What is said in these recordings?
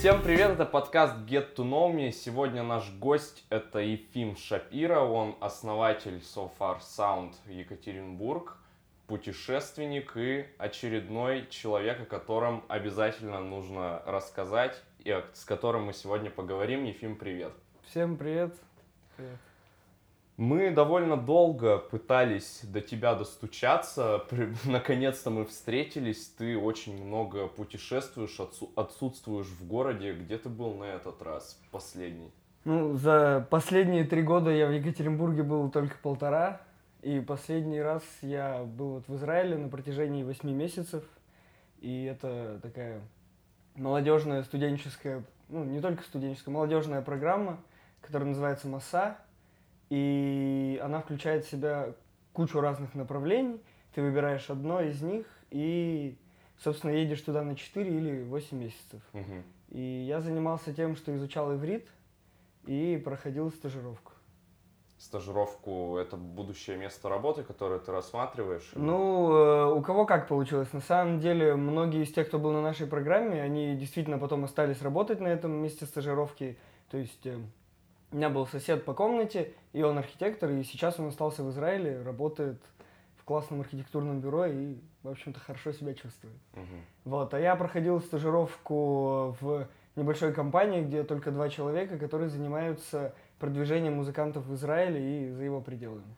Всем привет, это подкаст Get to Know Me. Сегодня наш гость это Ефим Шапира, он основатель So Far Sound Екатеринбург, путешественник и очередной человек, о котором обязательно нужно рассказать и с которым мы сегодня поговорим. Ефим, привет. Всем привет. Привет. Мы довольно долго пытались до тебя достучаться. Наконец-то мы встретились. Ты очень много путешествуешь, отсутствуешь в городе. Где ты был на этот раз последний? Ну, за последние три года я в Екатеринбурге был только полтора. И последний раз я был вот в Израиле на протяжении восьми месяцев. И это такая молодежная студенческая, ну, не только студенческая, молодежная программа, которая называется МАСА и она включает в себя кучу разных направлений. Ты выбираешь одно из них и, собственно, едешь туда на 4 или 8 месяцев. Угу. И я занимался тем, что изучал иврит и проходил стажировку. Стажировку – это будущее место работы, которое ты рассматриваешь? Ну, э, у кого как получилось. На самом деле, многие из тех, кто был на нашей программе, они действительно потом остались работать на этом месте стажировки. То есть э, у меня был сосед по комнате, и он архитектор, и сейчас он остался в Израиле, работает в классном архитектурном бюро и, в общем-то, хорошо себя чувствует. Угу. Вот, а я проходил стажировку в небольшой компании, где только два человека, которые занимаются продвижением музыкантов в Израиле и за его пределами.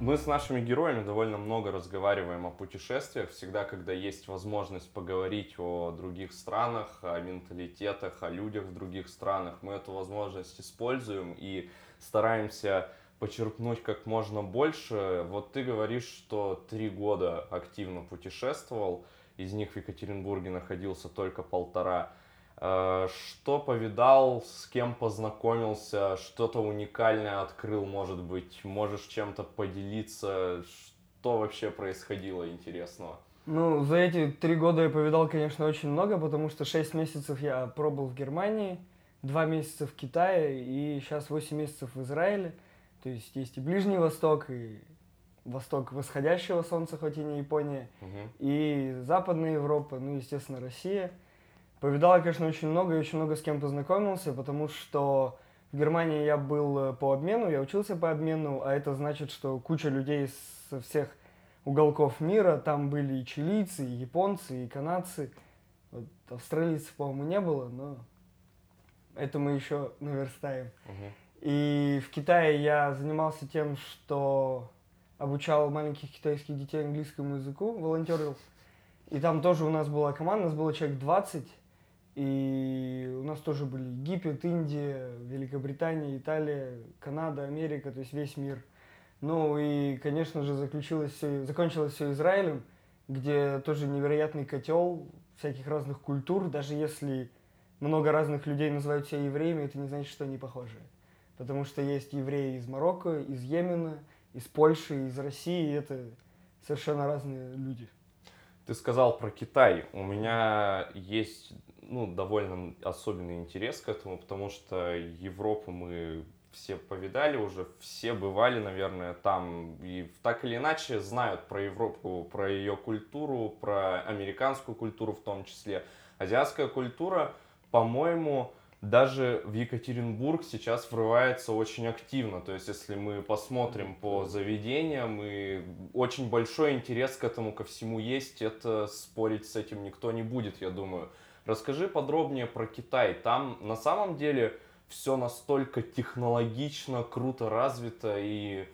Мы с нашими героями довольно много разговариваем о путешествиях. Всегда, когда есть возможность поговорить о других странах, о менталитетах, о людях в других странах, мы эту возможность используем и стараемся почерпнуть как можно больше. Вот ты говоришь, что три года активно путешествовал, из них в Екатеринбурге находился только полтора. Э, что повидал, с кем познакомился, что-то уникальное открыл, может быть, можешь чем-то поделиться, что вообще происходило интересного? Ну, за эти три года я повидал, конечно, очень много, потому что шесть месяцев я пробыл в Германии, два месяца в Китае и сейчас восемь месяцев в Израиле. То есть есть и Ближний Восток, и Восток восходящего солнца, хоть и не Япония, угу. и Западная Европа, ну, естественно, Россия – Повидал я, конечно, очень много и очень много с кем познакомился, потому что в Германии я был э, по обмену, я учился по обмену, а это значит, что куча людей со всех уголков мира, там были и чилийцы, и японцы, и канадцы. Вот, австралийцев, по-моему, не было, но это мы еще наверстаем. Угу. И в Китае я занимался тем, что обучал маленьких китайских детей английскому языку, волонтерил. И там тоже у нас была команда, у нас было человек 20, и у нас тоже были Египет, Индия, Великобритания, Италия, Канада, Америка, то есть весь мир. Ну и, конечно же, заключилось все, закончилось все Израилем, где тоже невероятный котел всяких разных культур. Даже если много разных людей называют себя евреями, это не значит, что они похожи. Потому что есть евреи из Марокко, из Йемена, из Польши, из России, и это совершенно разные люди. Ты сказал про Китай. У меня есть ну, довольно особенный интерес к этому, потому что Европу мы все повидали уже, все бывали, наверное, там и так или иначе знают про Европу, про ее культуру, про американскую культуру в том числе. Азиатская культура, по-моему, даже в Екатеринбург сейчас врывается очень активно. То есть, если мы посмотрим по заведениям, и очень большой интерес к этому ко всему есть, это спорить с этим никто не будет, я думаю. Расскажи подробнее про Китай. Там на самом деле все настолько технологично, круто развито и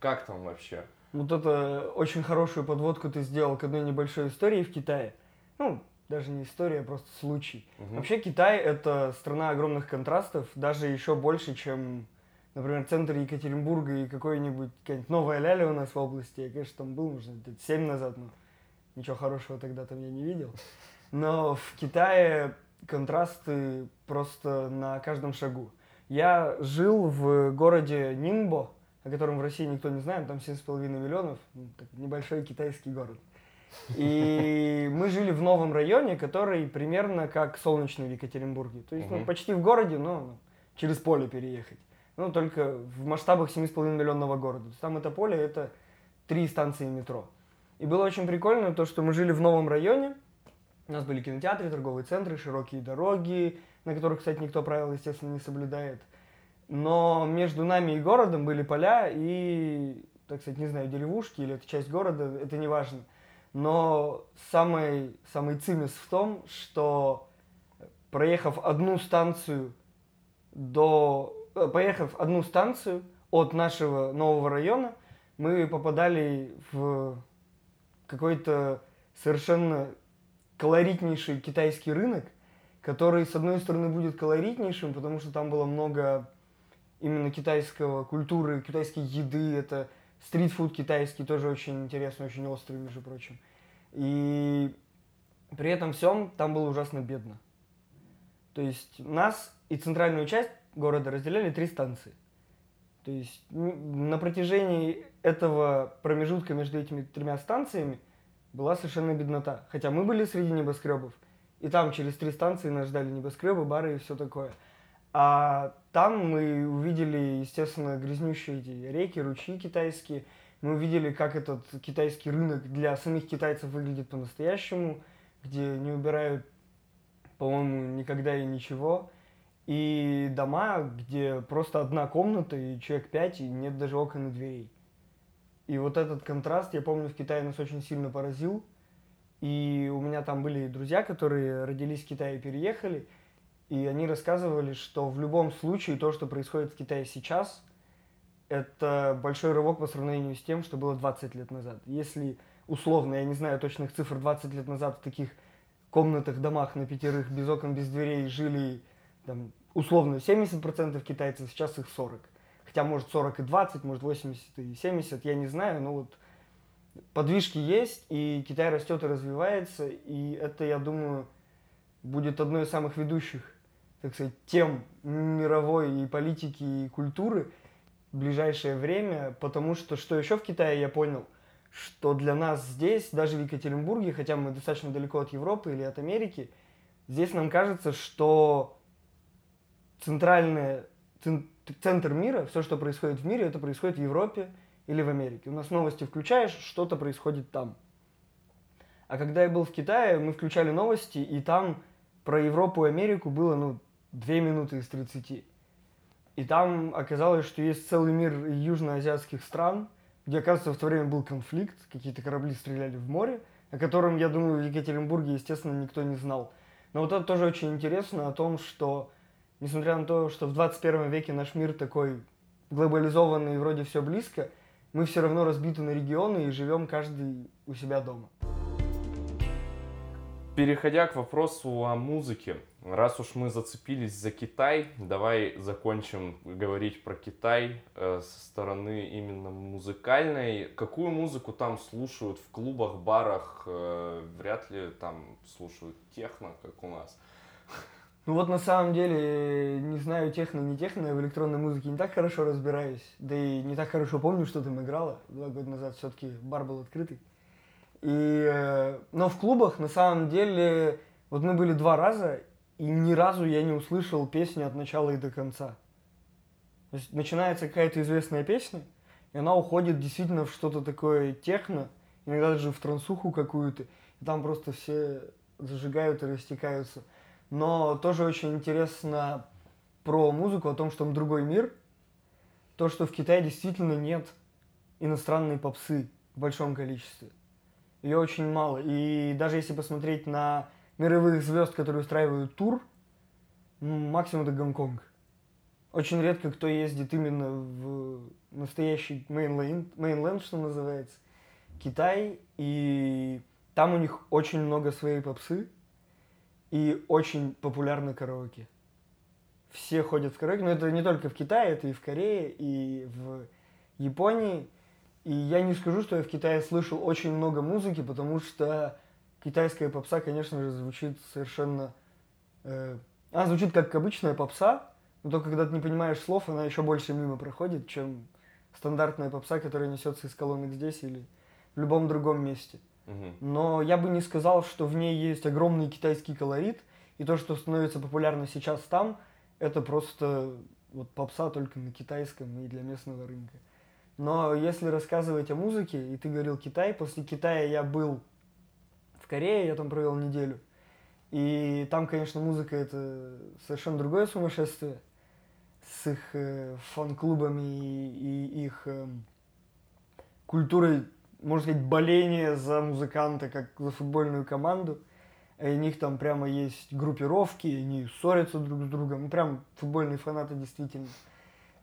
как там вообще? Вот это очень хорошую подводку ты сделал к одной небольшой истории в Китае. Ну, даже не история, а просто случай. Угу. Вообще Китай это страна огромных контрастов, даже еще больше, чем, например, центр Екатеринбурга и какой-нибудь какая-нибудь новая ляля у нас в области. Я, конечно, там был, может, лет 7 назад, но ничего хорошего тогда там я не видел. Но в Китае контрасты просто на каждом шагу. Я жил в городе Нинбо, о котором в России никто не знает, там 7,5 миллионов, ну, небольшой китайский город. И мы жили в новом районе, который примерно как солнечный в Екатеринбурге. То есть ну, почти в городе, но ну, через поле переехать. Ну, только в масштабах 7,5 миллионного города. Там это поле, это три станции метро. И было очень прикольно то, что мы жили в новом районе, У нас были кинотеатры, торговые центры, широкие дороги, на которых, кстати, никто правил, естественно, не соблюдает. Но между нами и городом были поля и, так сказать, не знаю, деревушки или это часть города, это не важно. Но самый, самый цимис в том, что проехав одну станцию до... Э, поехав одну станцию от нашего нового района, мы попадали в какой-то совершенно колоритнейший китайский рынок, который, с одной стороны, будет колоритнейшим, потому что там было много именно китайского культуры, китайской еды, это стритфуд китайский, тоже очень интересный, очень острый, между прочим. И при этом всем там было ужасно бедно. То есть нас и центральную часть города разделяли три станции. То есть на протяжении этого промежутка между этими тремя станциями была совершенно беднота. Хотя мы были среди небоскребов, и там через три станции нас ждали небоскребы, бары и все такое. А там мы увидели, естественно, грязнющие эти реки, ручьи китайские. Мы увидели, как этот китайский рынок для самих китайцев выглядит по-настоящему, где не убирают, по-моему, никогда и ничего. И дома, где просто одна комната, и человек пять, и нет даже окон и дверей. И вот этот контраст, я помню, в Китае нас очень сильно поразил. И у меня там были друзья, которые родились в Китае и переехали. И они рассказывали, что в любом случае то, что происходит в Китае сейчас, это большой рывок по сравнению с тем, что было 20 лет назад. Если условно, я не знаю точных цифр, 20 лет назад в таких комнатах, домах на пятерых, без окон, без дверей жили там, условно 70% китайцев, сейчас их 40%. Хотя может 40 и 20, может 80 и 70, я не знаю, но вот подвижки есть, и Китай растет и развивается, и это, я думаю, будет одной из самых ведущих, так сказать, тем мировой и политики, и культуры в ближайшее время, потому что, что еще в Китае я понял, что для нас здесь, даже в Екатеринбурге, хотя мы достаточно далеко от Европы или от Америки, здесь нам кажется, что центральная, центр мира, все, что происходит в мире, это происходит в Европе или в Америке. У нас новости включаешь, что-то происходит там. А когда я был в Китае, мы включали новости, и там про Европу и Америку было, ну, две минуты из 30. И там оказалось, что есть целый мир южноазиатских стран, где, оказывается, в то время был конфликт, какие-то корабли стреляли в море, о котором, я думаю, в Екатеринбурге, естественно, никто не знал. Но вот это тоже очень интересно о том, что несмотря на то, что в 21 веке наш мир такой глобализованный и вроде все близко, мы все равно разбиты на регионы и живем каждый у себя дома. Переходя к вопросу о музыке, раз уж мы зацепились за Китай, давай закончим говорить про Китай э, со стороны именно музыкальной. Какую музыку там слушают в клубах, барах? Э, вряд ли там слушают техно, как у нас. Ну вот на самом деле, не знаю, техно, не техно, я в электронной музыке не так хорошо разбираюсь, да и не так хорошо помню, что там играла. Два года назад все-таки бар был открытый. И, э, но в клубах на самом деле, вот мы были два раза, и ни разу я не услышал песню от начала и до конца. То есть начинается какая-то известная песня, и она уходит действительно в что-то такое техно, иногда даже в трансуху какую-то, и там просто все зажигают и растекаются – но тоже очень интересно про музыку, о том, что там другой мир. То, что в Китае действительно нет иностранной попсы в большом количестве. Ее очень мало. И даже если посмотреть на мировых звезд, которые устраивают тур, максимум это Гонконг. Очень редко кто ездит именно в настоящий мейнленд, мейнленд, что называется, Китай. И там у них очень много своей попсы и очень популярны караоке. Все ходят в караоке, но это не только в Китае, это и в Корее, и в Японии. И я не скажу, что я в Китае слышал очень много музыки, потому что китайская попса, конечно же, звучит совершенно... Э, она звучит как обычная попса, но только когда ты не понимаешь слов, она еще больше мимо проходит, чем стандартная попса, которая несется из колонок здесь или в любом другом месте. Но я бы не сказал, что в ней есть огромный китайский колорит, и то, что становится популярно сейчас там, это просто вот попса только на китайском и для местного рынка. Но если рассказывать о музыке, и ты говорил Китай, после Китая я был в Корее, я там провел неделю. И там, конечно, музыка это совершенно другое сумасшествие с их э, фан-клубами и, и их э, культурой, можно сказать, боления за музыканта, как за футбольную команду. И у них там прямо есть группировки, они ссорятся друг с другом. Ну, прям футбольные фанаты действительно.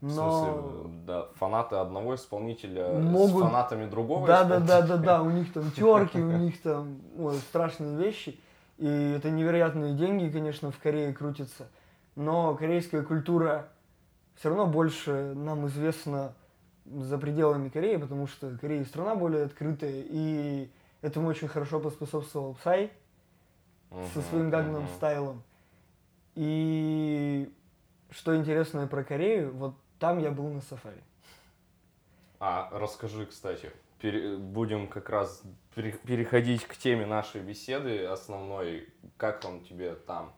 В смысле, да, фанаты одного исполнителя Могут- с фанатами другого Да, да, исполнителя? да, да, да, у них там терки, у них там ой, страшные вещи. И это невероятные деньги, конечно, в Корее крутятся. Но корейская культура все равно больше нам известна за пределами Кореи, потому что Корея страна более открытая, и этому очень хорошо поспособствовал Псай со Мгм, своим гагном мгм. стайлом. И что интересно про Корею, вот там я был на сафари. А, расскажи, кстати. Пере- будем как раз пере- переходить к теме нашей беседы основной. Как он тебе там?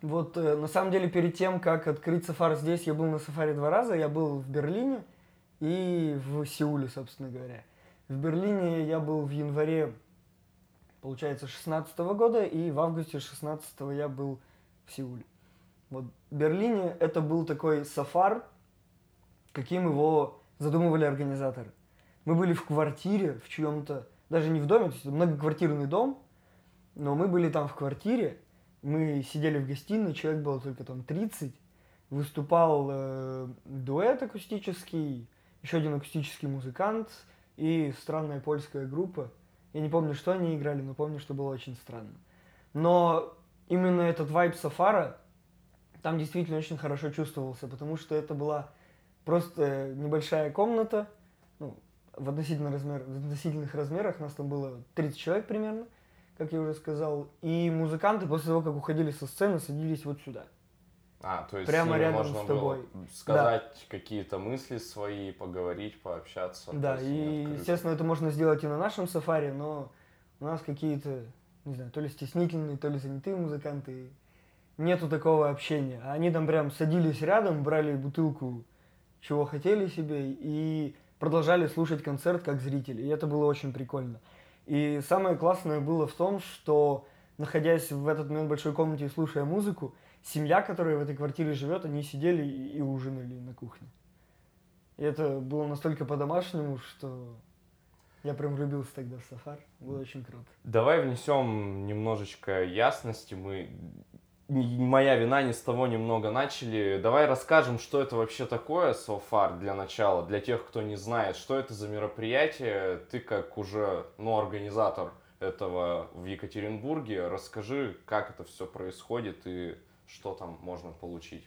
Вот э, на самом деле перед тем, как открыть сафари здесь, я был на сафари два раза. Я был в Берлине и в Сеуле, собственно говоря. В Берлине я был в январе, получается, 16 года, и в августе 16 я был в Сеуле. Вот в Берлине это был такой сафар, каким его задумывали организаторы. Мы были в квартире, в чьем-то, даже не в доме, то есть многоквартирный дом, но мы были там в квартире, мы сидели в гостиной, человек было только там 30, выступал э, дуэт акустический, еще один акустический музыкант и странная польская группа. Я не помню, что они играли, но помню, что было очень странно. Но именно этот вайб Сафара там действительно очень хорошо чувствовался, потому что это была просто небольшая комната, ну, в, относительно размер, в относительных размерах, нас там было 30 человек примерно, как я уже сказал, и музыканты после того, как уходили со сцены, садились вот сюда. А, то есть Прямо с ними рядом можно с тобой. было сказать какие-то мысли свои, поговорить, пообщаться. Да, и, открыто. естественно, это можно сделать и на нашем сафари, но у нас какие-то, не знаю, то ли стеснительные, то ли занятые музыканты. Нету такого общения. Они там прям садились рядом, брали бутылку, чего хотели себе, и продолжали слушать концерт как зрители. И это было очень прикольно. И самое классное было в том, что, находясь в этот момент в большой комнате и слушая музыку, семья, которая в этой квартире живет, они сидели и, и ужинали на кухне. И это было настолько по-домашнему, что я прям влюбился тогда в сафар. Было очень круто. Давай внесем немножечко ясности. Мы моя вина, не с того немного начали. Давай расскажем, что это вообще такое SoFar для начала, для тех, кто не знает, что это за мероприятие. Ты как уже, ну, организатор этого в Екатеринбурге, расскажи, как это все происходит и что там можно получить.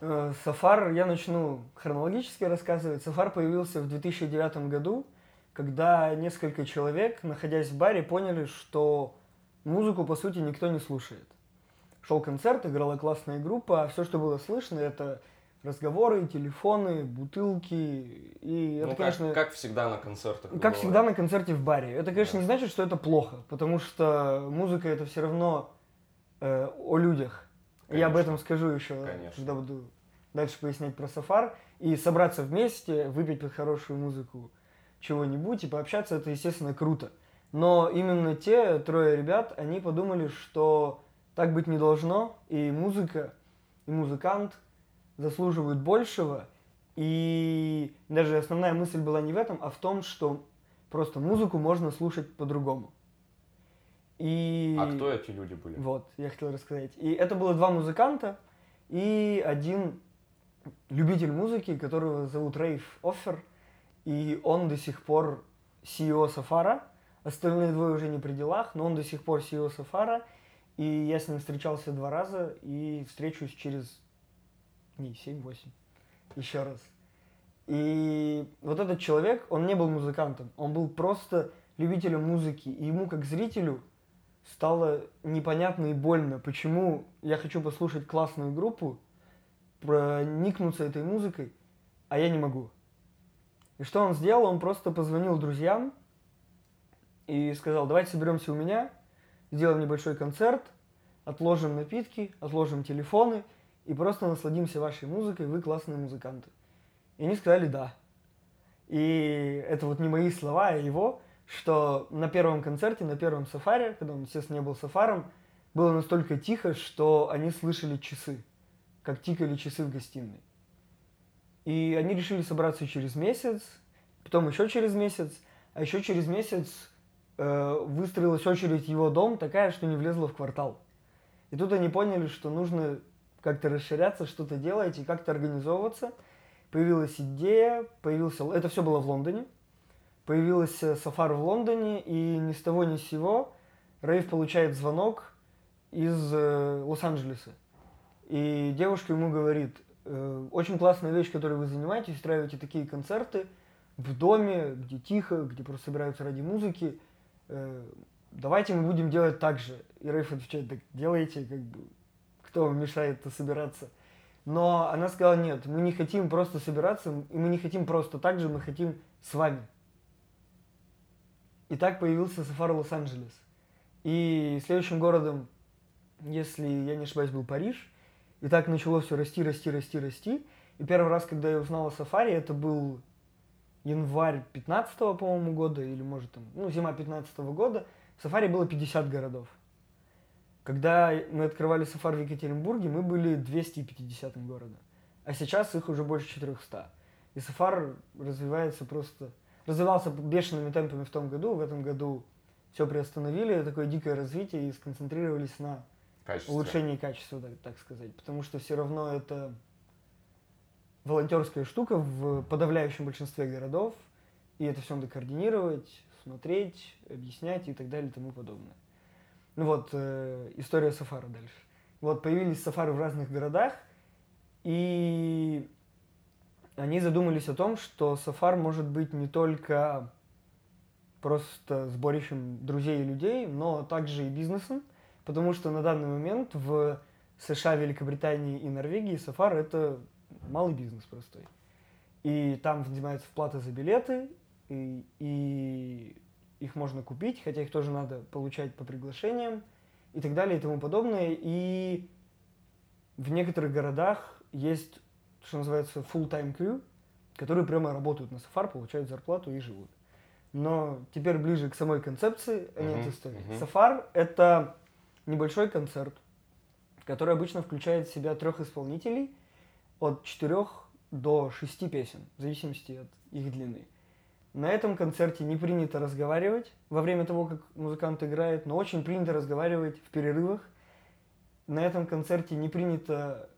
Э, Сафар, я начну хронологически рассказывать. Сафар появился в 2009 году, когда несколько человек, находясь в баре, поняли, что музыку, по сути, никто не слушает. Шел концерт, играла классная группа, а все, что было слышно, это разговоры, телефоны, бутылки. И это, ну, как, конечно, как всегда на концертах. Как бывает. всегда на концерте в баре. Это, конечно, Да. не значит, что это плохо, потому что музыка это все равно э, о людях. Я об Конечно. этом скажу еще, Конечно. когда буду дальше пояснять про сафар. И собраться вместе, выпить под хорошую музыку чего-нибудь и пообщаться, это, естественно, круто. Но именно те трое ребят, они подумали, что так быть не должно, и музыка, и музыкант заслуживают большего. И даже основная мысль была не в этом, а в том, что просто музыку можно слушать по-другому. И... А кто эти люди были? Вот, я хотел рассказать. И это было два музыканта и один любитель музыки, которого зовут Рейф Оффер. И он до сих пор CEO Сафара. Остальные двое уже не при делах, но он до сих пор CEO Сафара. И я с ним встречался два раза и встречусь через не 7-8. Еще раз. И вот этот человек, он не был музыкантом, он был просто любителем музыки. И ему, как зрителю, стало непонятно и больно, почему я хочу послушать классную группу, проникнуться этой музыкой, а я не могу. И что он сделал? Он просто позвонил друзьям и сказал, давайте соберемся у меня, сделаем небольшой концерт, отложим напитки, отложим телефоны и просто насладимся вашей музыкой, вы классные музыканты. И они сказали да. И это вот не мои слова, а его, что на первом концерте, на первом сафаре, когда он, естественно, не был сафаром, было настолько тихо, что они слышали часы, как тикали часы в гостиной. И они решили собраться через месяц, потом еще через месяц, а еще через месяц э, выстроилась очередь его дом такая, что не влезла в квартал. И тут они поняли, что нужно как-то расширяться, что-то делать и как-то организовываться. Появилась идея, появился... Это все было в Лондоне. Появился сафар в Лондоне, и ни с того ни с сего Рейв получает звонок из э, Лос-Анджелеса. И девушка ему говорит, э, очень классная вещь, которой вы занимаетесь, устраиваете такие концерты в доме, где тихо, где просто собираются ради музыки. Э, давайте мы будем делать так же. И Рейф отвечает, так делайте, как бы, кто вам мешает собираться. Но она сказала, нет, мы не хотим просто собираться, и мы не хотим просто так же, мы хотим с вами. И так появился Сафар Лос-Анджелес. И следующим городом, если я не ошибаюсь, был Париж. И так начало все расти, расти, расти, расти. И первый раз, когда я узнал о Сафари, это был январь 15 по-моему, года, или может там, ну, зима 15 года. В Сафари было 50 городов. Когда мы открывали Сафар в Екатеринбурге, мы были 250 городом. А сейчас их уже больше 400. И Сафар развивается просто... Развивался бешеными темпами в том году. В этом году все приостановили, такое дикое развитие и сконцентрировались на Качество. улучшении качества, так, так сказать. Потому что все равно это волонтерская штука в подавляющем большинстве городов. И это все надо координировать, смотреть, объяснять и так далее и тому подобное. Ну вот, э, история сафара дальше. Вот, появились сафары в разных городах, и они задумались о том, что сафар может быть не только просто сборищем друзей и людей, но также и бизнесом, потому что на данный момент в США, Великобритании и Норвегии сафар это малый бизнес простой. И там взимается вплата за билеты, и, и их можно купить, хотя их тоже надо получать по приглашениям и так далее и тому подобное. И в некоторых городах есть, что называется, full-time crew, которые прямо работают на сафар, получают зарплату и живут. Но теперь ближе к самой концепции, а не от истории. Uh-huh. Сафар — это небольшой концерт, который обычно включает в себя трех исполнителей от четырех до шести песен, в зависимости от их длины. На этом концерте не принято разговаривать во время того, как музыкант играет, но очень принято разговаривать в перерывах. На этом концерте не принято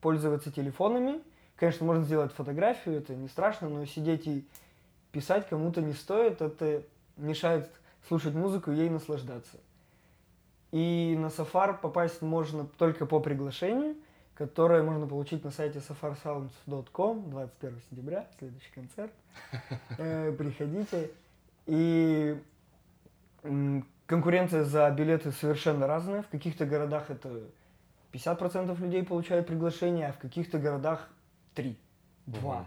пользоваться телефонами. Конечно, можно сделать фотографию, это не страшно, но сидеть и писать кому-то не стоит, это мешает слушать музыку и ей наслаждаться. И на Сафар попасть можно только по приглашению – которое можно получить на сайте safarsounds.com 21 сентября, следующий концерт. Э, приходите. И конкуренция за билеты совершенно разная. В каких-то городах это 50% людей получают приглашение, а в каких-то городах 3, 2.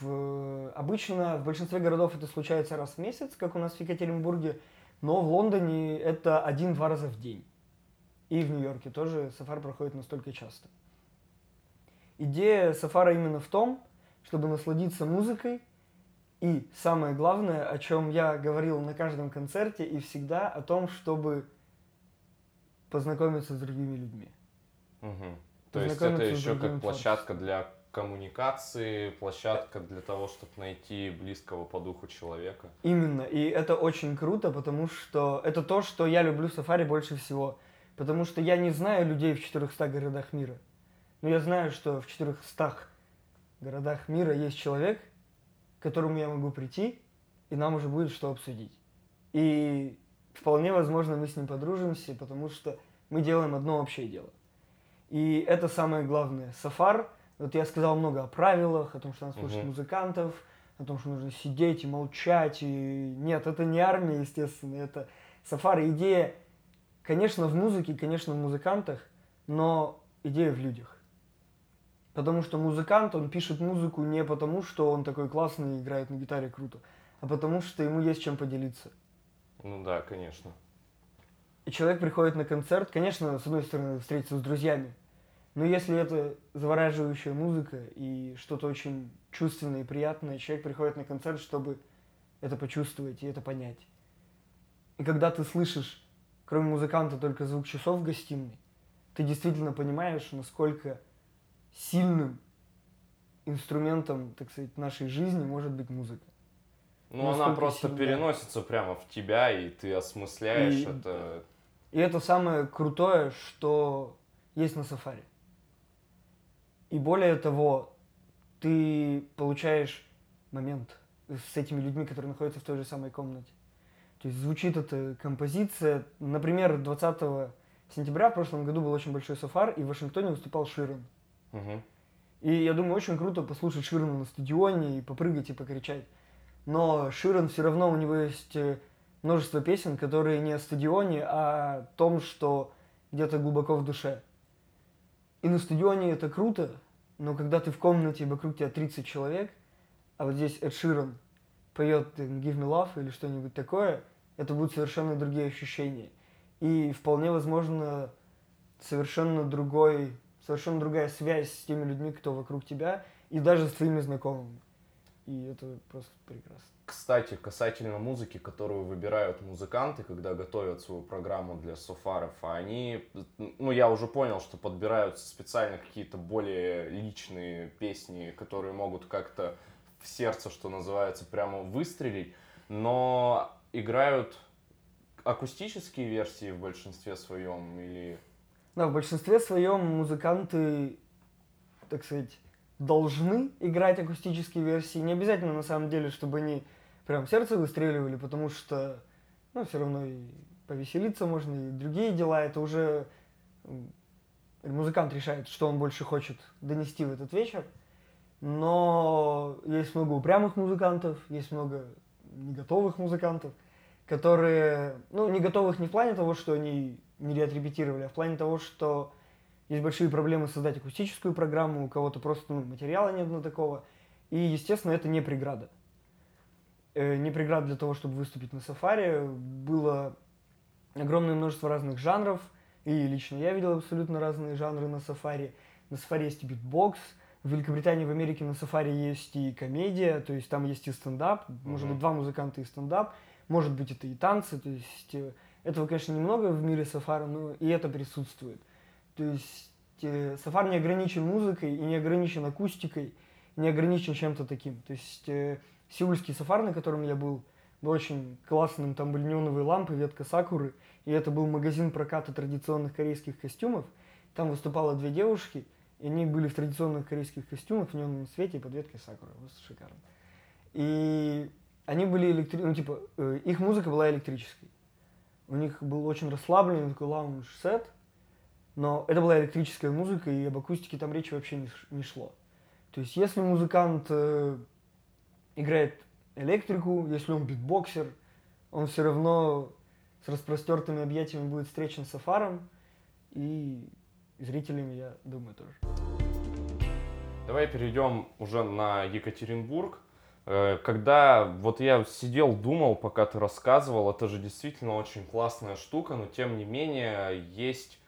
В, обычно в большинстве городов это случается раз в месяц, как у нас в Екатеринбурге, но в Лондоне это один-два раза в день. И в Нью-Йорке тоже сафар проходит настолько часто. Идея сафара именно в том, чтобы насладиться музыкой и самое главное, о чем я говорил на каждом концерте и всегда, о том, чтобы познакомиться с другими людьми. Угу. То есть это еще как площадка для коммуникации, площадка для того, чтобы найти близкого по духу человека. Именно. И это очень круто, потому что это то, что я люблю в сафари больше всего. Потому что я не знаю людей в 400 городах мира. Но я знаю, что в 400 городах мира есть человек, к которому я могу прийти, и нам уже будет что обсудить. И вполне возможно мы с ним подружимся, потому что мы делаем одно общее дело. И это самое главное. Сафар, вот я сказал много о правилах, о том, что надо слушать uh-huh. музыкантов, о том, что нужно сидеть и молчать. И... Нет, это не армия, естественно, это сафар. Идея Конечно, в музыке, конечно, в музыкантах, но идея в людях. Потому что музыкант, он пишет музыку не потому, что он такой классный и играет на гитаре круто, а потому что ему есть чем поделиться. Ну да, конечно. И человек приходит на концерт, конечно, с одной стороны, встретиться с друзьями, но если это завораживающая музыка и что-то очень чувственное и приятное, человек приходит на концерт, чтобы это почувствовать и это понять. И когда ты слышишь кроме музыканта, только звук часов в гостиной, ты действительно понимаешь, насколько сильным инструментом, так сказать, нашей жизни может быть музыка. Ну, она просто сильна. переносится прямо в тебя, и ты осмысляешь и, это. И это самое крутое, что есть на сафари. И более того, ты получаешь момент с этими людьми, которые находятся в той же самой комнате. То есть звучит эта композиция. Например, 20 сентября в прошлом году был очень большой сафар, и в Вашингтоне выступал Ширен. Угу. И я думаю, очень круто послушать Ширена на стадионе и попрыгать и покричать. Но Ширен все равно у него есть э, множество песен, которые не о стадионе, а о том, что где-то глубоко в душе. И на стадионе это круто, но когда ты в комнате, вокруг тебя 30 человек, а вот здесь Эд Ширен поет Give Me Love или что-нибудь такое, это будут совершенно другие ощущения. И вполне возможно совершенно другой, совершенно другая связь с теми людьми, кто вокруг тебя, и даже с твоими знакомыми. И это просто прекрасно. Кстати, касательно музыки, которую выбирают музыканты, когда готовят свою программу для софаров, они, ну, я уже понял, что подбираются специально какие-то более личные песни, которые могут как-то в сердце, что называется, прямо выстрелить, но играют акустические версии в большинстве своем или... Да, в большинстве своем музыканты, так сказать, должны играть акустические версии. Не обязательно, на самом деле, чтобы они прям сердце выстреливали, потому что, ну, все равно и повеселиться можно, и другие дела. Это уже музыкант решает, что он больше хочет донести в этот вечер. Но есть много упрямых музыкантов, есть много не готовых музыкантов, которые, ну, не готовых не в плане того, что они не отрепетировали, а в плане того, что есть большие проблемы создать акустическую программу, у кого-то просто ну, материала нет на такого. И, естественно, это не преграда. Э, не преграда для того, чтобы выступить на сафари. Было огромное множество разных жанров, и лично я видел абсолютно разные жанры на сафари. На Sofar е есть и битбокс, в Великобритании, в Америке на Sofar е есть и комедия, то есть там есть и стендап, uh-huh. может быть два музыканта и стендап, может быть это и танцы, то есть э, этого, конечно, немного в мире Sofar а, но и это присутствует. То есть э, Sofar не ограничен музыкой и не ограничен акустикой, не ограничен чем-то таким. То есть э, Сеульский Sofar, на котором я был, был очень классным, там были неоновые лампы, ветка сакуры, и это был магазин проката традиционных корейских костюмов. Там выступало две девушки, и они были в традиционных корейских костюмах в неоновом свете и под веткой сакуры. Просто шикарно. И они были электри... ну, типа, э, их музыка была электрической. У них был очень расслабленный такой лаунж-сет, но это была электрическая музыка, и об акустике там речи вообще не, не шло. То есть, если музыкант э, играет электрику, если он битбоксер, он все равно с распростертыми объятиями будет встречен с Афаром, и зрителями, я думаю, тоже. Давай перейдем уже на Екатеринбург. Э, когда вот я сидел, думал, пока ты рассказывал, это же действительно очень классная штука, но тем не менее есть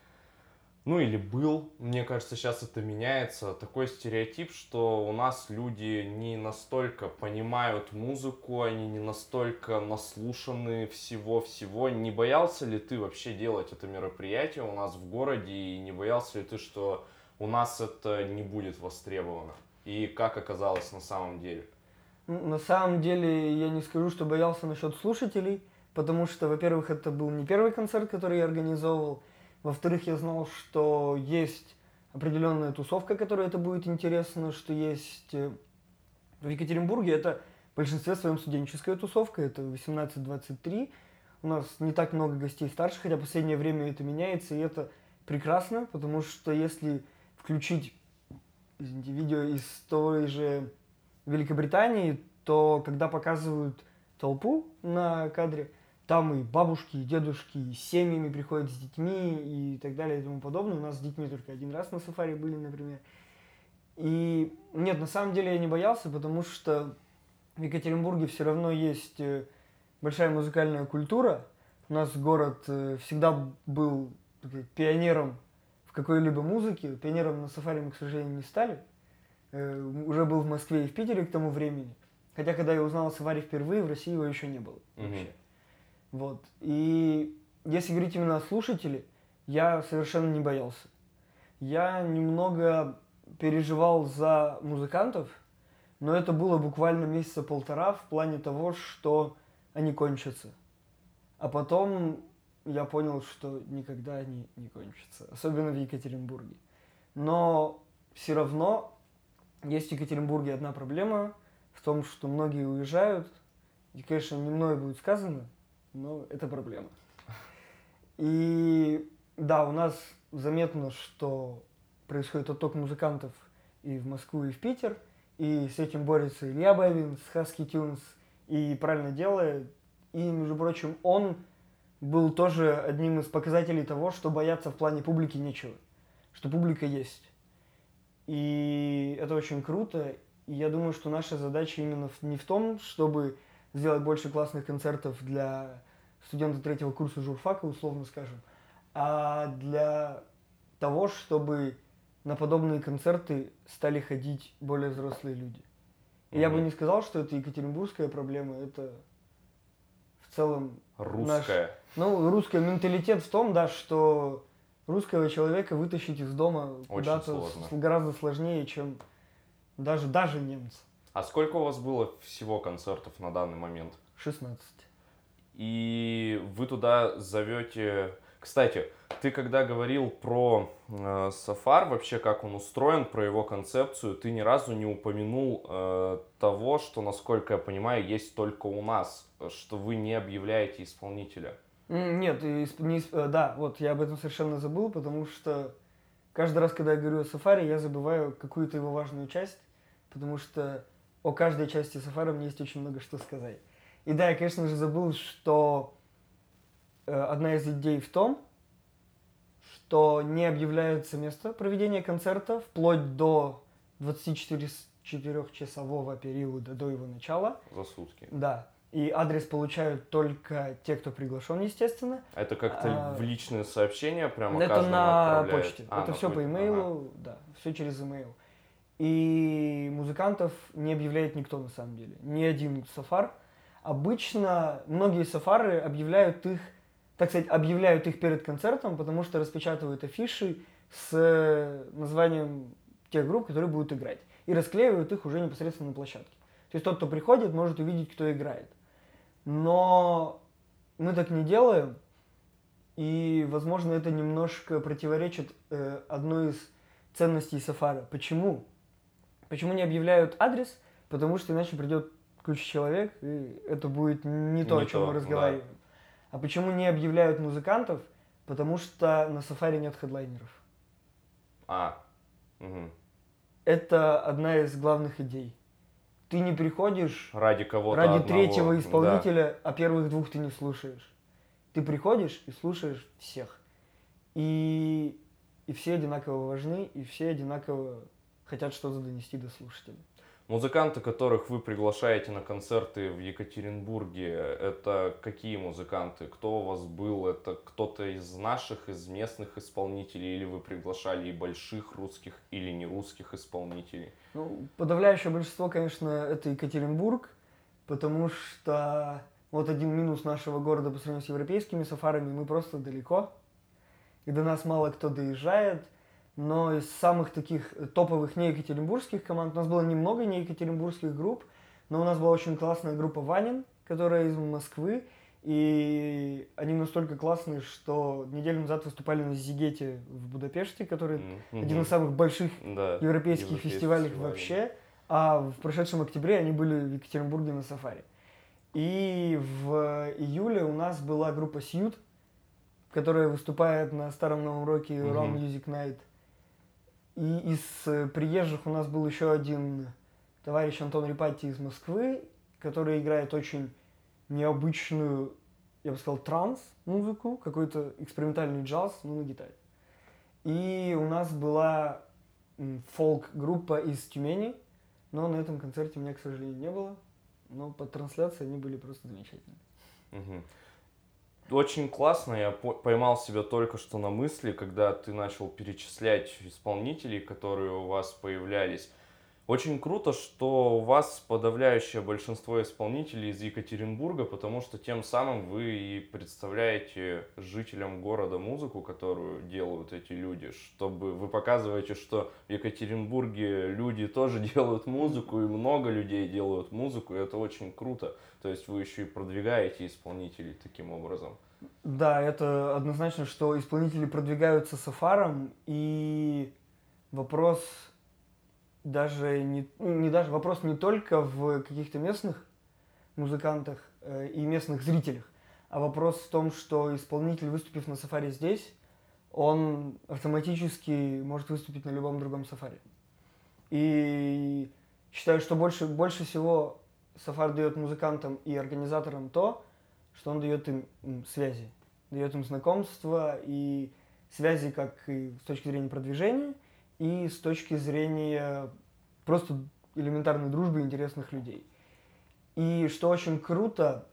ну или был, мне кажется, сейчас это меняется, такой стереотип, что у нас люди не настолько понимают музыку, они не настолько наслушаны всего-всего. Не боялся ли ты вообще делать это мероприятие у нас в городе, и не боялся ли ты, что у нас это не будет востребовано? И как оказалось на самом деле? На самом деле я не скажу, что боялся насчет слушателей, потому что, во-первых, это был не первый концерт, который я организовывал, во-вторых, я знал, что есть определенная тусовка, которой это будет интересно, что есть э, в Екатеринбурге это в большинстве своем студенческая тусовка, это 18-23. У нас не так много гостей старше, хотя в последнее время это меняется, и это прекрасно, потому что если включить извините, видео из той же Великобритании, то когда показывают толпу на кадре, там и бабушки, и дедушки, и семьями приходят с детьми и так далее и тому подобное. У нас с детьми только один раз на сафари были, например. И нет, на самом деле я не боялся, потому что в Екатеринбурге все равно есть э, большая музыкальная культура. У нас город э, всегда был пионером в какой-либо музыке. Пионером на сафари мы, к сожалению, не стали. Э, уже был в Москве и в Питере к тому времени. Хотя, когда я узнал о сафари впервые, в России его еще не было. Вообще. Вот. И если говорить именно о слушателе, я совершенно не боялся. Я немного переживал за музыкантов, но это было буквально месяца полтора в плане того, что они кончатся. А потом я понял, что никогда они не кончатся, особенно в Екатеринбурге. Но все равно есть в Екатеринбурге одна проблема в том, что многие уезжают. И, конечно, не мной будет сказано, но это проблема. И да, у нас заметно, что происходит отток музыкантов и в Москву, и в Питер. И с этим борется Илья Бавин с Husky Tunes. И правильно делает. И, между прочим, он был тоже одним из показателей того, что бояться в плане публики нечего. Что публика есть. И это очень круто. И я думаю, что наша задача именно не в том, чтобы сделать больше классных концертов для студента третьего курса журфака, условно скажем, а для того, чтобы на подобные концерты стали ходить более взрослые люди. И mm-hmm. я бы не сказал, что это екатеринбургская проблема, это в целом русская. Наш, ну, русский менталитет в том, да, что русского человека вытащить из дома куда-то гораздо сложнее, чем даже, даже немца. А сколько у вас было всего концертов на данный момент? 16. И вы туда зовете... Кстати, ты когда говорил про э, Сафар, вообще как он устроен, про его концепцию, ты ни разу не упомянул э, того, что, насколько я понимаю, есть только у нас, что вы не объявляете исполнителя. Нет, не, э, да, вот я об этом совершенно забыл, потому что каждый раз, когда я говорю о Сафари, я забываю какую-то его важную часть, потому что о каждой части Сафара мне есть очень много что сказать. И да, я, конечно же, забыл, что э, одна из идей в том, что не объявляется место проведения концерта вплоть до 24-часового периода до его начала. За сутки. Да. И адрес получают только те, кто приглашен, естественно. Это как-то а, в личные сообщения прямо Это на почте. А, это все по имейлу, ага. да, все через имейл. И музыкантов не объявляет никто на самом деле. Ни один сафар. Обычно многие сафары объявляют их, так сказать, объявляют их перед концертом, потому что распечатывают афиши с названием тех групп, которые будут играть. И расклеивают их уже непосредственно на площадке. То есть тот, кто приходит, может увидеть, кто играет. Но мы так не делаем, и, возможно, это немножко противоречит э, одной из ценностей Сафара. Почему? Почему не объявляют адрес? Потому что иначе придет куча человек, и это будет не то, не о чем то, мы разговариваем. Да. А почему не объявляют музыкантов? Потому что на Сафари нет хедлайнеров. А. Угу. Это одна из главных идей ты не приходишь ради кого-то ради одного. третьего исполнителя, да. а первых двух ты не слушаешь. Ты приходишь и слушаешь всех. И, и все одинаково важны, и все одинаково хотят что-то донести до слушателя. Музыканты, которых вы приглашаете на концерты в Екатеринбурге, это какие музыканты? Кто у вас был? Это кто-то из наших, из местных исполнителей? Или вы приглашали и больших русских, или не русских исполнителей? Ну, подавляющее большинство, конечно, это Екатеринбург, потому что вот один минус нашего города по сравнению с европейскими сафарами, мы просто далеко, и до нас мало кто доезжает – но из самых таких топовых не екатеринбургских команд, у нас было немного не екатеринбургских групп, но у нас была очень классная группа Ванин, которая из Москвы, и они настолько классные, что неделю назад выступали на Зигете в Будапеште, который mm-hmm. один из самых больших да, европейских фестивалей фестиваль. вообще. А в прошедшем октябре они были в Екатеринбурге на сафари. И в июле у нас была группа Сьют, которая выступает на Старом Новом Роке mm-hmm. Raw Music Night – и из э, приезжих у нас был еще один товарищ Антон Репати из Москвы, который играет очень необычную, я бы сказал, транс-музыку, какой-то экспериментальный джаз, ну, на гитаре. И у нас была фолк-группа из Тюмени, но на этом концерте меня, к сожалению, не было. Но по трансляции они были просто замечательные. Угу. Очень классно, я поймал себя только что на мысли, когда ты начал перечислять исполнителей, которые у вас появлялись. Очень круто, что у вас подавляющее большинство исполнителей из Екатеринбурга, потому что тем самым вы и представляете жителям города музыку, которую делают эти люди, чтобы вы показываете, что в Екатеринбурге люди тоже делают музыку, и много людей делают музыку, и это очень круто. То есть вы еще и продвигаете исполнителей таким образом. Да, это однозначно, что исполнители продвигаются сафаром, и вопрос даже не, ну, не даже вопрос не только в каких-то местных музыкантах э, и местных зрителях, а вопрос в том, что исполнитель, выступив на сафари здесь, он автоматически может выступить на любом другом сафари. И считаю, что больше, больше всего сафар дает музыкантам и организаторам то, что он дает им связи, дает им знакомства и связи как и с точки зрения продвижения, и с точки зрения просто элементарной дружбы интересных людей. И что очень круто,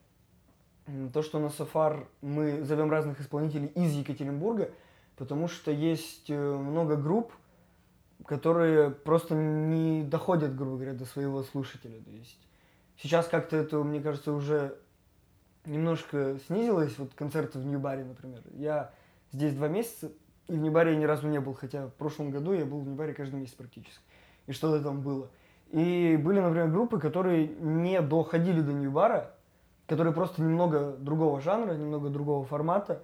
то, что на Сафар мы зовем разных исполнителей из Екатеринбурга, потому что есть э, много групп, которые просто не доходят, грубо говоря, до своего слушателя. То есть сейчас как-то это, мне кажется, уже немножко снизилось. Вот концерты в Нью-Баре, например. Я здесь два месяца, и в Нью-Баре я ни разу не был, хотя в прошлом году я был в Нью-Баре каждый месяц практически. И что-то там было. И были, например, группы, которые не доходили до Нью-Бара, которые просто немного другого жанра, немного другого формата,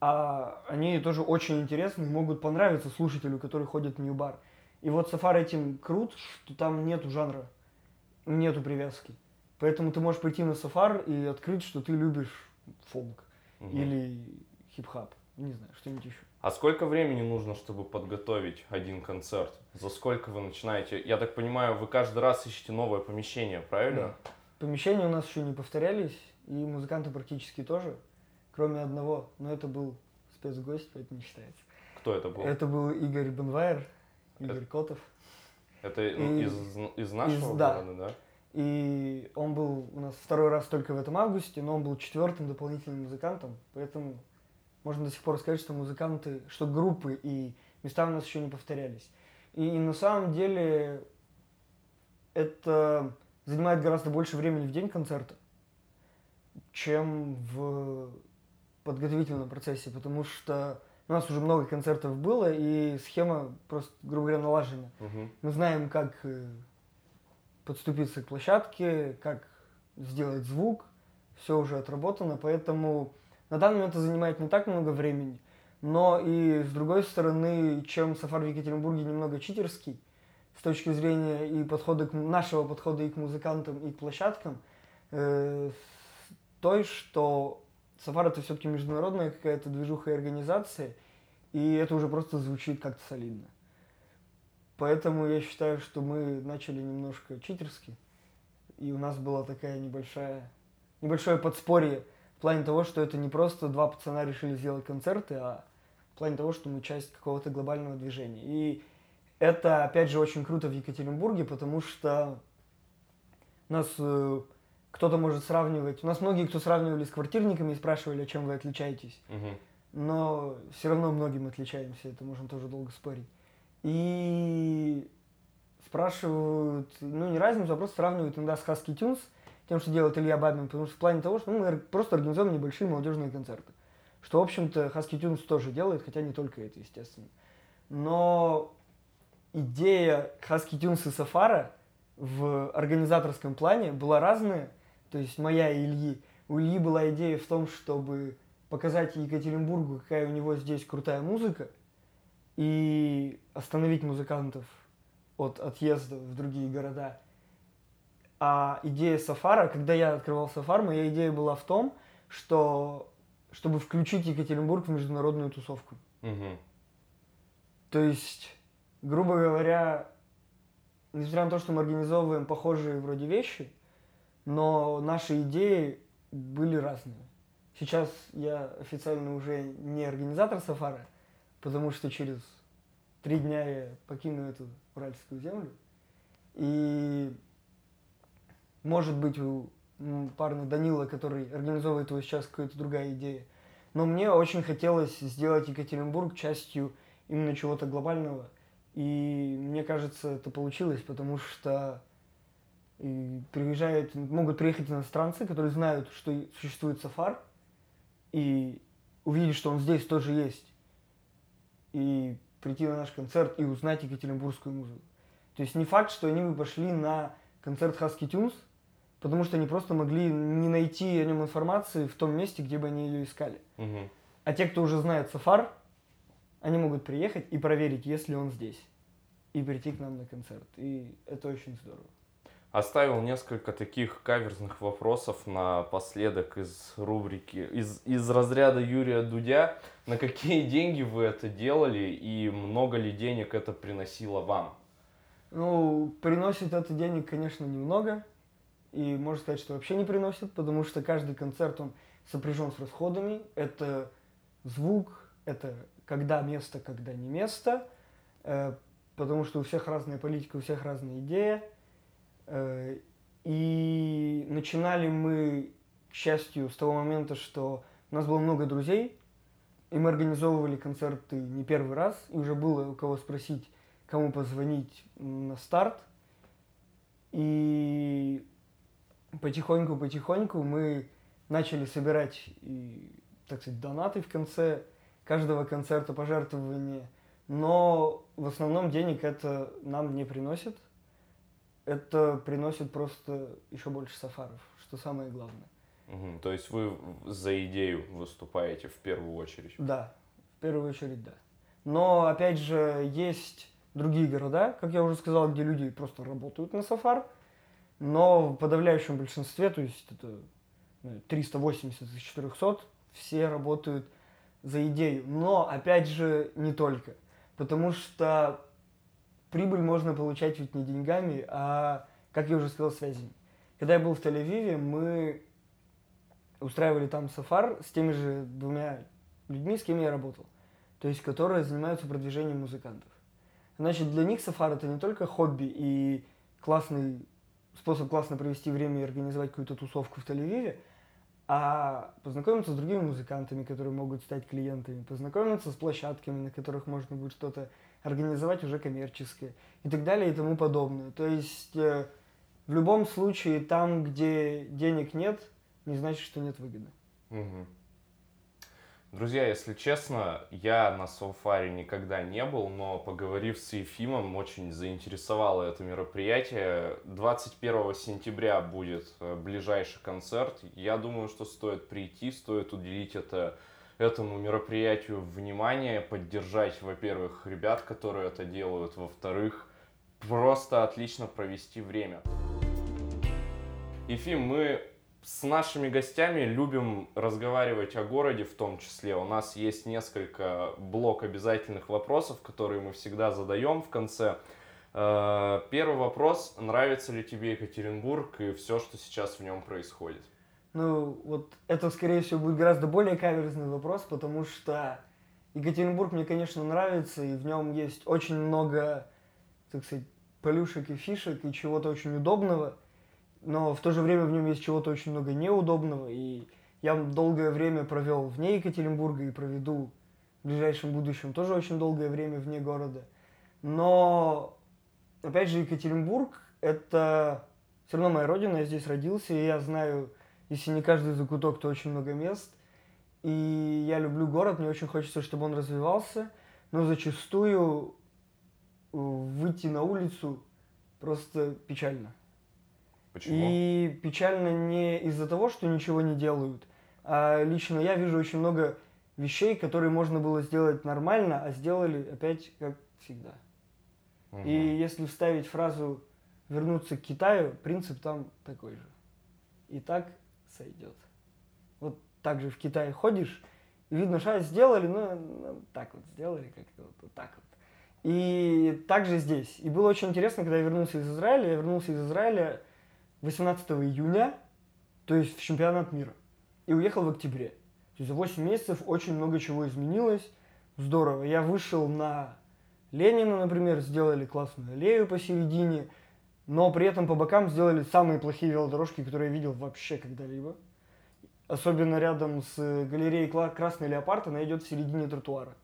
а они тоже очень интересны, могут понравиться слушателю, который ходит в Нью-Бар. И вот Сафар этим крут, что там нету жанра, нету привязки. Поэтому ты можешь прийти на Сафар и открыть, что ты любишь фолк угу. или хип-хап, не знаю, что-нибудь еще. А сколько времени нужно, чтобы подготовить один концерт? За сколько вы начинаете? Я так понимаю, вы каждый раз ищете новое помещение, правильно? Да. Помещения у нас еще не повторялись, и музыканты практически тоже, кроме одного, но это был спецгость, поэтому не считается. Кто это был? Это был Игорь Бенвайер, Игорь это... Котов. Это и... из, из нашего из, города, да? да? И он был у нас второй раз только в этом августе, но он был четвертым дополнительным музыкантом, поэтому можно до сих пор сказать, что музыканты, что группы и места у нас еще не повторялись. И, и на самом деле это занимает гораздо больше времени в день концерта, чем в подготовительном процессе, потому что у нас уже много концертов было, и схема просто, грубо говоря, налажена. Угу. Мы знаем, как э, подступиться к площадке, как сделать звук, все уже отработано, поэтому на данный момент это занимает не так много времени, но и с другой стороны, чем сафар в Екатеринбурге немного читерский, с точки зрения и подхода к, нашего подхода и к музыкантам, и к площадкам, э, той, что сафар это все-таки международная какая-то движуха и организация, и это уже просто звучит как-то солидно. Поэтому я считаю, что мы начали немножко читерски, и у нас была такая небольшая, небольшое подспорье плане того, что это не просто два пацана решили сделать концерты, а в плане того, что мы часть какого-то глобального движения. И это, опять же, очень круто в Екатеринбурге, потому что нас э, кто-то может сравнивать. У нас многие, кто сравнивали с квартирниками и спрашивали, а чем вы отличаетесь. Угу. Но все равно многим отличаемся, это можем тоже долго спорить. И спрашивают, ну не разницу, а просто сравнивают иногда с Husky Tunes, тем, что делает Илья Бабин, потому что в плане того, что ну, мы просто организуем небольшие молодежные концерты. Что, в общем-то, Husky Tunes тоже делает, хотя не только это, естественно. Но идея Husky Tunes и Сафара в организаторском плане была разная. То есть моя и Ильи. У Ильи была идея в том, чтобы показать Екатеринбургу, какая у него здесь крутая музыка, и остановить музыкантов от отъезда в другие города. А идея Сафара, когда я открывал Сафар, моя идея была в том, что чтобы включить Екатеринбург в международную тусовку. Угу. То есть, грубо говоря, несмотря на то, что мы организовываем похожие вроде вещи, но наши идеи были разные. Сейчас я официально уже не организатор Сафара, потому что через три дня я покину эту уральскую землю. И может быть у парня Данила, который организовывает его сейчас, какая-то другая идея. Но мне очень хотелось сделать Екатеринбург частью именно чего-то глобального И мне кажется, это получилось, потому что и приезжают, могут приехать иностранцы, которые знают, что существует сафар, и увидеть, что он здесь тоже есть, и прийти на наш концерт и узнать екатеринбургскую музыку. То есть не факт, что они бы пошли на концерт Husky Tunes, потому что они просто могли не найти о нем информации в том месте, где бы они ее искали. Мгм. А те, кто уже знает Сафар, они могут приехать и проверить, есть ли он здесь. И прийти к нам на концерт. И это очень здорово. Оставил несколько таких каверзных вопросов напоследок из рубрики, из, из разряда Юрия Дудя. На какие деньги вы это делали и много ли денег это приносило вам? Ну, приносит это денег, конечно, немного. И можно сказать, что вообще не приносит, потому что каждый концерт, он сопряжен с расходами. Это звук, это когда место, когда не место. Э, потому что у всех разная политика, у всех разная идея. Э, И начинали мы, к счастью, с того момента, что у нас было много друзей, и мы организовывали концерты не первый раз, и уже было у кого спросить, кому позвонить на старт. И потихоньку-потихоньку мы начали собирать, и, так сказать, донаты в конце каждого концерта, пожертвования. Но в основном денег это нам не приносит. Это приносит просто еще больше сафаров, что самое главное. Мгм. То есть вы за идею выступаете в первую очередь? Да, в первую очередь, да. Но, опять же, есть другие города, как я уже сказал, где люди просто работают на сафар, но в подавляющем большинстве, то есть это ну, 380 из 400, все работают за идею. Но, опять же, не только. Потому что прибыль можно получать ведь не деньгами, а, как я уже сказал, связями. Когда я был в Тель-Авиве, мы устраивали там сафар с теми же двумя людьми, с кем я работал. То есть, которые занимаются продвижением музыкантов. Значит, для них сафар это не только хобби и классный способ классно провести время и организовать какую-то тусовку в Тель-Авиве, а познакомиться с другими музыкантами, которые могут стать клиентами, познакомиться с площадками, на которых можно будет что-то организовать уже коммерческое и так далее и тому подобное. То есть э, в любом случае там, где денег нет, не значит, что нет выгоды. Мгм. Друзья, если честно, я на Соуфаре никогда не был, но поговорив с Ефимом, очень заинтересовало это мероприятие. 21 сентября будет э, ближайший концерт. Я думаю, что стоит прийти, стоит уделить это, этому мероприятию внимание, поддержать, во-первых, ребят, которые это делают, во-вторых, просто отлично провести время. Ефим, мы с нашими гостями любим разговаривать о городе в том числе. У нас есть несколько блок обязательных вопросов, которые мы всегда задаем в конце. Э, Первый вопрос. Нравится ли тебе Екатеринбург и все, что сейчас в нем происходит? Ну, вот это, скорее всего, будет гораздо более каверзный вопрос, потому что Екатеринбург мне, конечно, нравится, и в нем есть очень много, так сказать, плюшек и фишек, и чего-то очень удобного, но в то же время в нем есть чего-то очень много неудобного, и я долгое время провел вне Екатеринбурга и проведу в ближайшем будущем тоже очень долгое время вне города. Но, опять же, Екатеринбург – это все равно моя родина, я здесь родился, и я знаю, если не каждый закуток, то очень много мест. И я люблю город, мне очень хочется, чтобы он развивался, но зачастую э, выйти на улицу просто печально. Почему? И печально не из-за того, что ничего не делают, а лично я вижу очень много вещей, которые можно было сделать нормально, а сделали опять как всегда. Мгм. И если вставить фразу «вернуться к Китаю», принцип там такой же. И так сойдет. Вот так же в Китае ходишь, видно, что сделали, ну, ну, так вот сделали, как-то вот, вот так вот. И также здесь. И было очень интересно, когда я вернулся из Израиля. Я вернулся из Израиля 18 июня, то есть в чемпионат мира. И уехал в октябре. То есть за 8 месяцев очень много чего изменилось. Здорово. Я вышел на Ленина, например, сделали классную аллею посередине, но при этом по бокам сделали самые плохие велодорожки, которые я видел вообще когда-либо. Особенно рядом с галереей Кла- Красный Леопард, она идет в середине тротуара.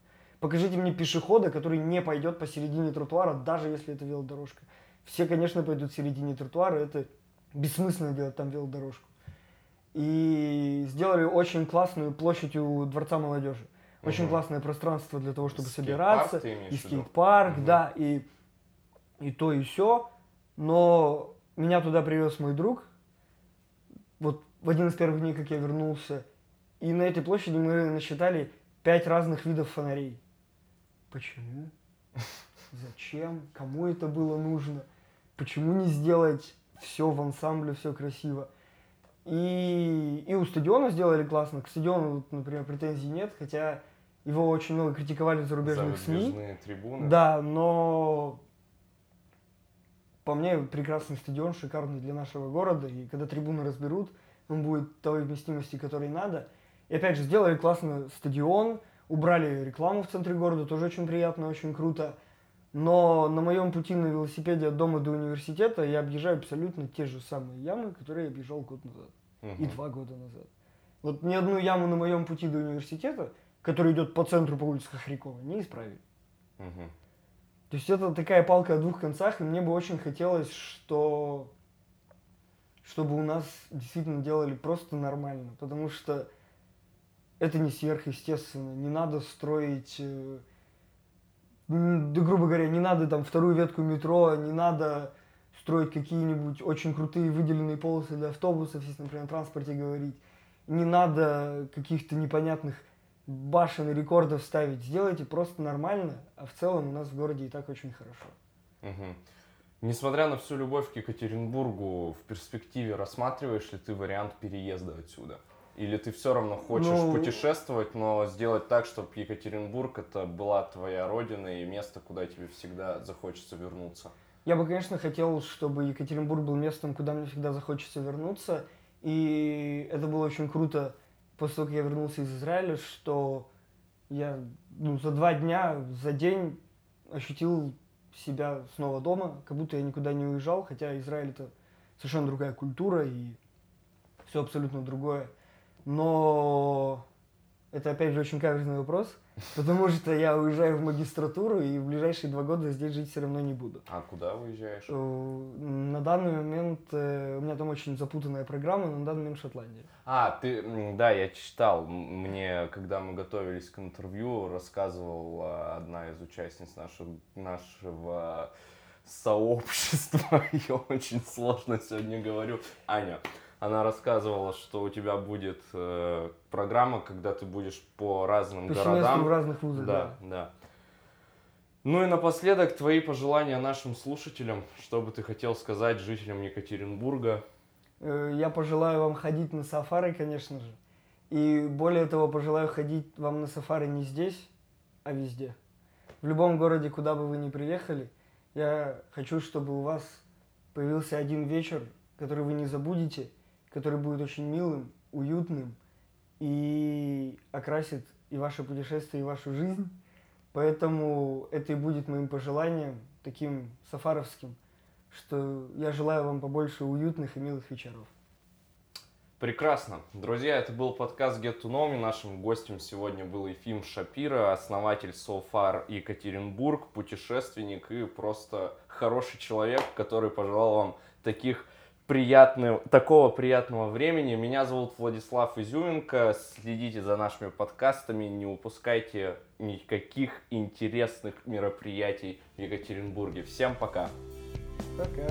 Покажите мне пешехода, который не пойдет посередине тротуара, даже если это велодорожка. Все, конечно, пойдут в середине тротуара, это бессмысленно делать там велодорожку. И сделали очень классную площадь у Дворца молодежи. Очень Мгм. классное пространство для того, чтобы собираться. И скейт-парк, Мгм. да, и, и то, и все. Но меня туда привез мой друг. Вот в один из первых дней, как я вернулся. И на этой площади мы насчитали пять разных видов фонарей. Почему? Зачем? Кому это было нужно? Почему не сделать все в ансамбле, все красиво? И, и у стадиона сделали классно. К стадиону, например, претензий нет, хотя его очень много критиковали в За зарубежных СМИ. трибуны. Да, но по мне прекрасный стадион, шикарный для нашего города. И когда трибуны разберут, он будет той вместимости, которой надо. И опять же, сделали классно стадион, убрали рекламу в центре города, тоже очень приятно, очень круто. Но на моем пути на велосипеде от дома до университета я объезжаю абсолютно те же самые ямы, которые я объезжал год назад и Мгм. два года назад. Вот ни одну яму на моем пути до университета, который идет по центру по улице Хохрякова, не исправили. Мгм. То есть это такая палка о двух концах, и мне бы очень хотелось, что чтобы у нас действительно делали просто нормально, потому что это не сверхъестественно, не надо строить, э, да, грубо говоря, не надо там вторую ветку метро, не надо строить какие-нибудь очень крутые выделенные полосы для автобусов, если, например, о транспорте говорить, не надо каких-то непонятных башен и рекордов ставить, сделайте просто нормально, а в целом у нас в городе и так очень хорошо. Мгм. Несмотря на всю любовь к Екатеринбургу, в перспективе рассматриваешь ли ты вариант переезда отсюда? Или ты все равно хочешь Ну- путешествовать, но сделать так, чтобы Екатеринбург это была твоя родина и место, куда тебе всегда захочется вернуться? Я бы, конечно, хотел, чтобы Екатеринбург был местом, куда мне всегда захочется вернуться. И это было очень круто после того, как я вернулся из Израиля, что я ну, за два дня, за день ощутил себя снова дома, как будто я никуда не уезжал, хотя Израиль это совершенно другая культура и все абсолютно другое. Но это опять же очень каверзный вопрос, потому что я уезжаю в магистратуру и в ближайшие два года здесь жить все равно не буду. А куда уезжаешь? Э, На данный момент э, у меня там очень запутанная программа, но на данный момент Шотландия. А, ты, да, я читал. Мне, когда мы готовились к интервью, рассказывала одна из участниц нашего, нашего сообщества. Я очень сложно сегодня говорю. Аня. Она рассказывала, что у тебя будет э, программа, когда ты будешь по разным По городам. в разных вузах, Да, да. Ну и напоследок твои пожелания нашим слушателям, что бы ты хотел сказать жителям Екатеринбурга. Э, Я пожелаю вам ходить на сафары, конечно же. И более того, пожелаю ходить вам на сафари не здесь, а везде. В любом городе, куда бы вы ни приехали, я хочу, чтобы у вас появился один вечер, который вы не забудете, который будет очень милым, уютным и окрасит и ваше путешествие, и вашу жизнь. Поэтому это и будет моим пожеланием, таким сафаровским, что я желаю вам побольше уютных и милых вечеров. Прекрасно. Друзья, это был подкаст Get to Know Me. Нашим гостем сегодня был Ефим Шапира, основатель So Far Екатеринбург, путешественник и просто хороший человек, который пожелал вам таких приятного, такого приятного времени. Меня зовут Владислав Изюменко. Следите за нашими подкастами, не упускайте никаких интересных мероприятий в Екатеринбурге. Всем пока! Пока.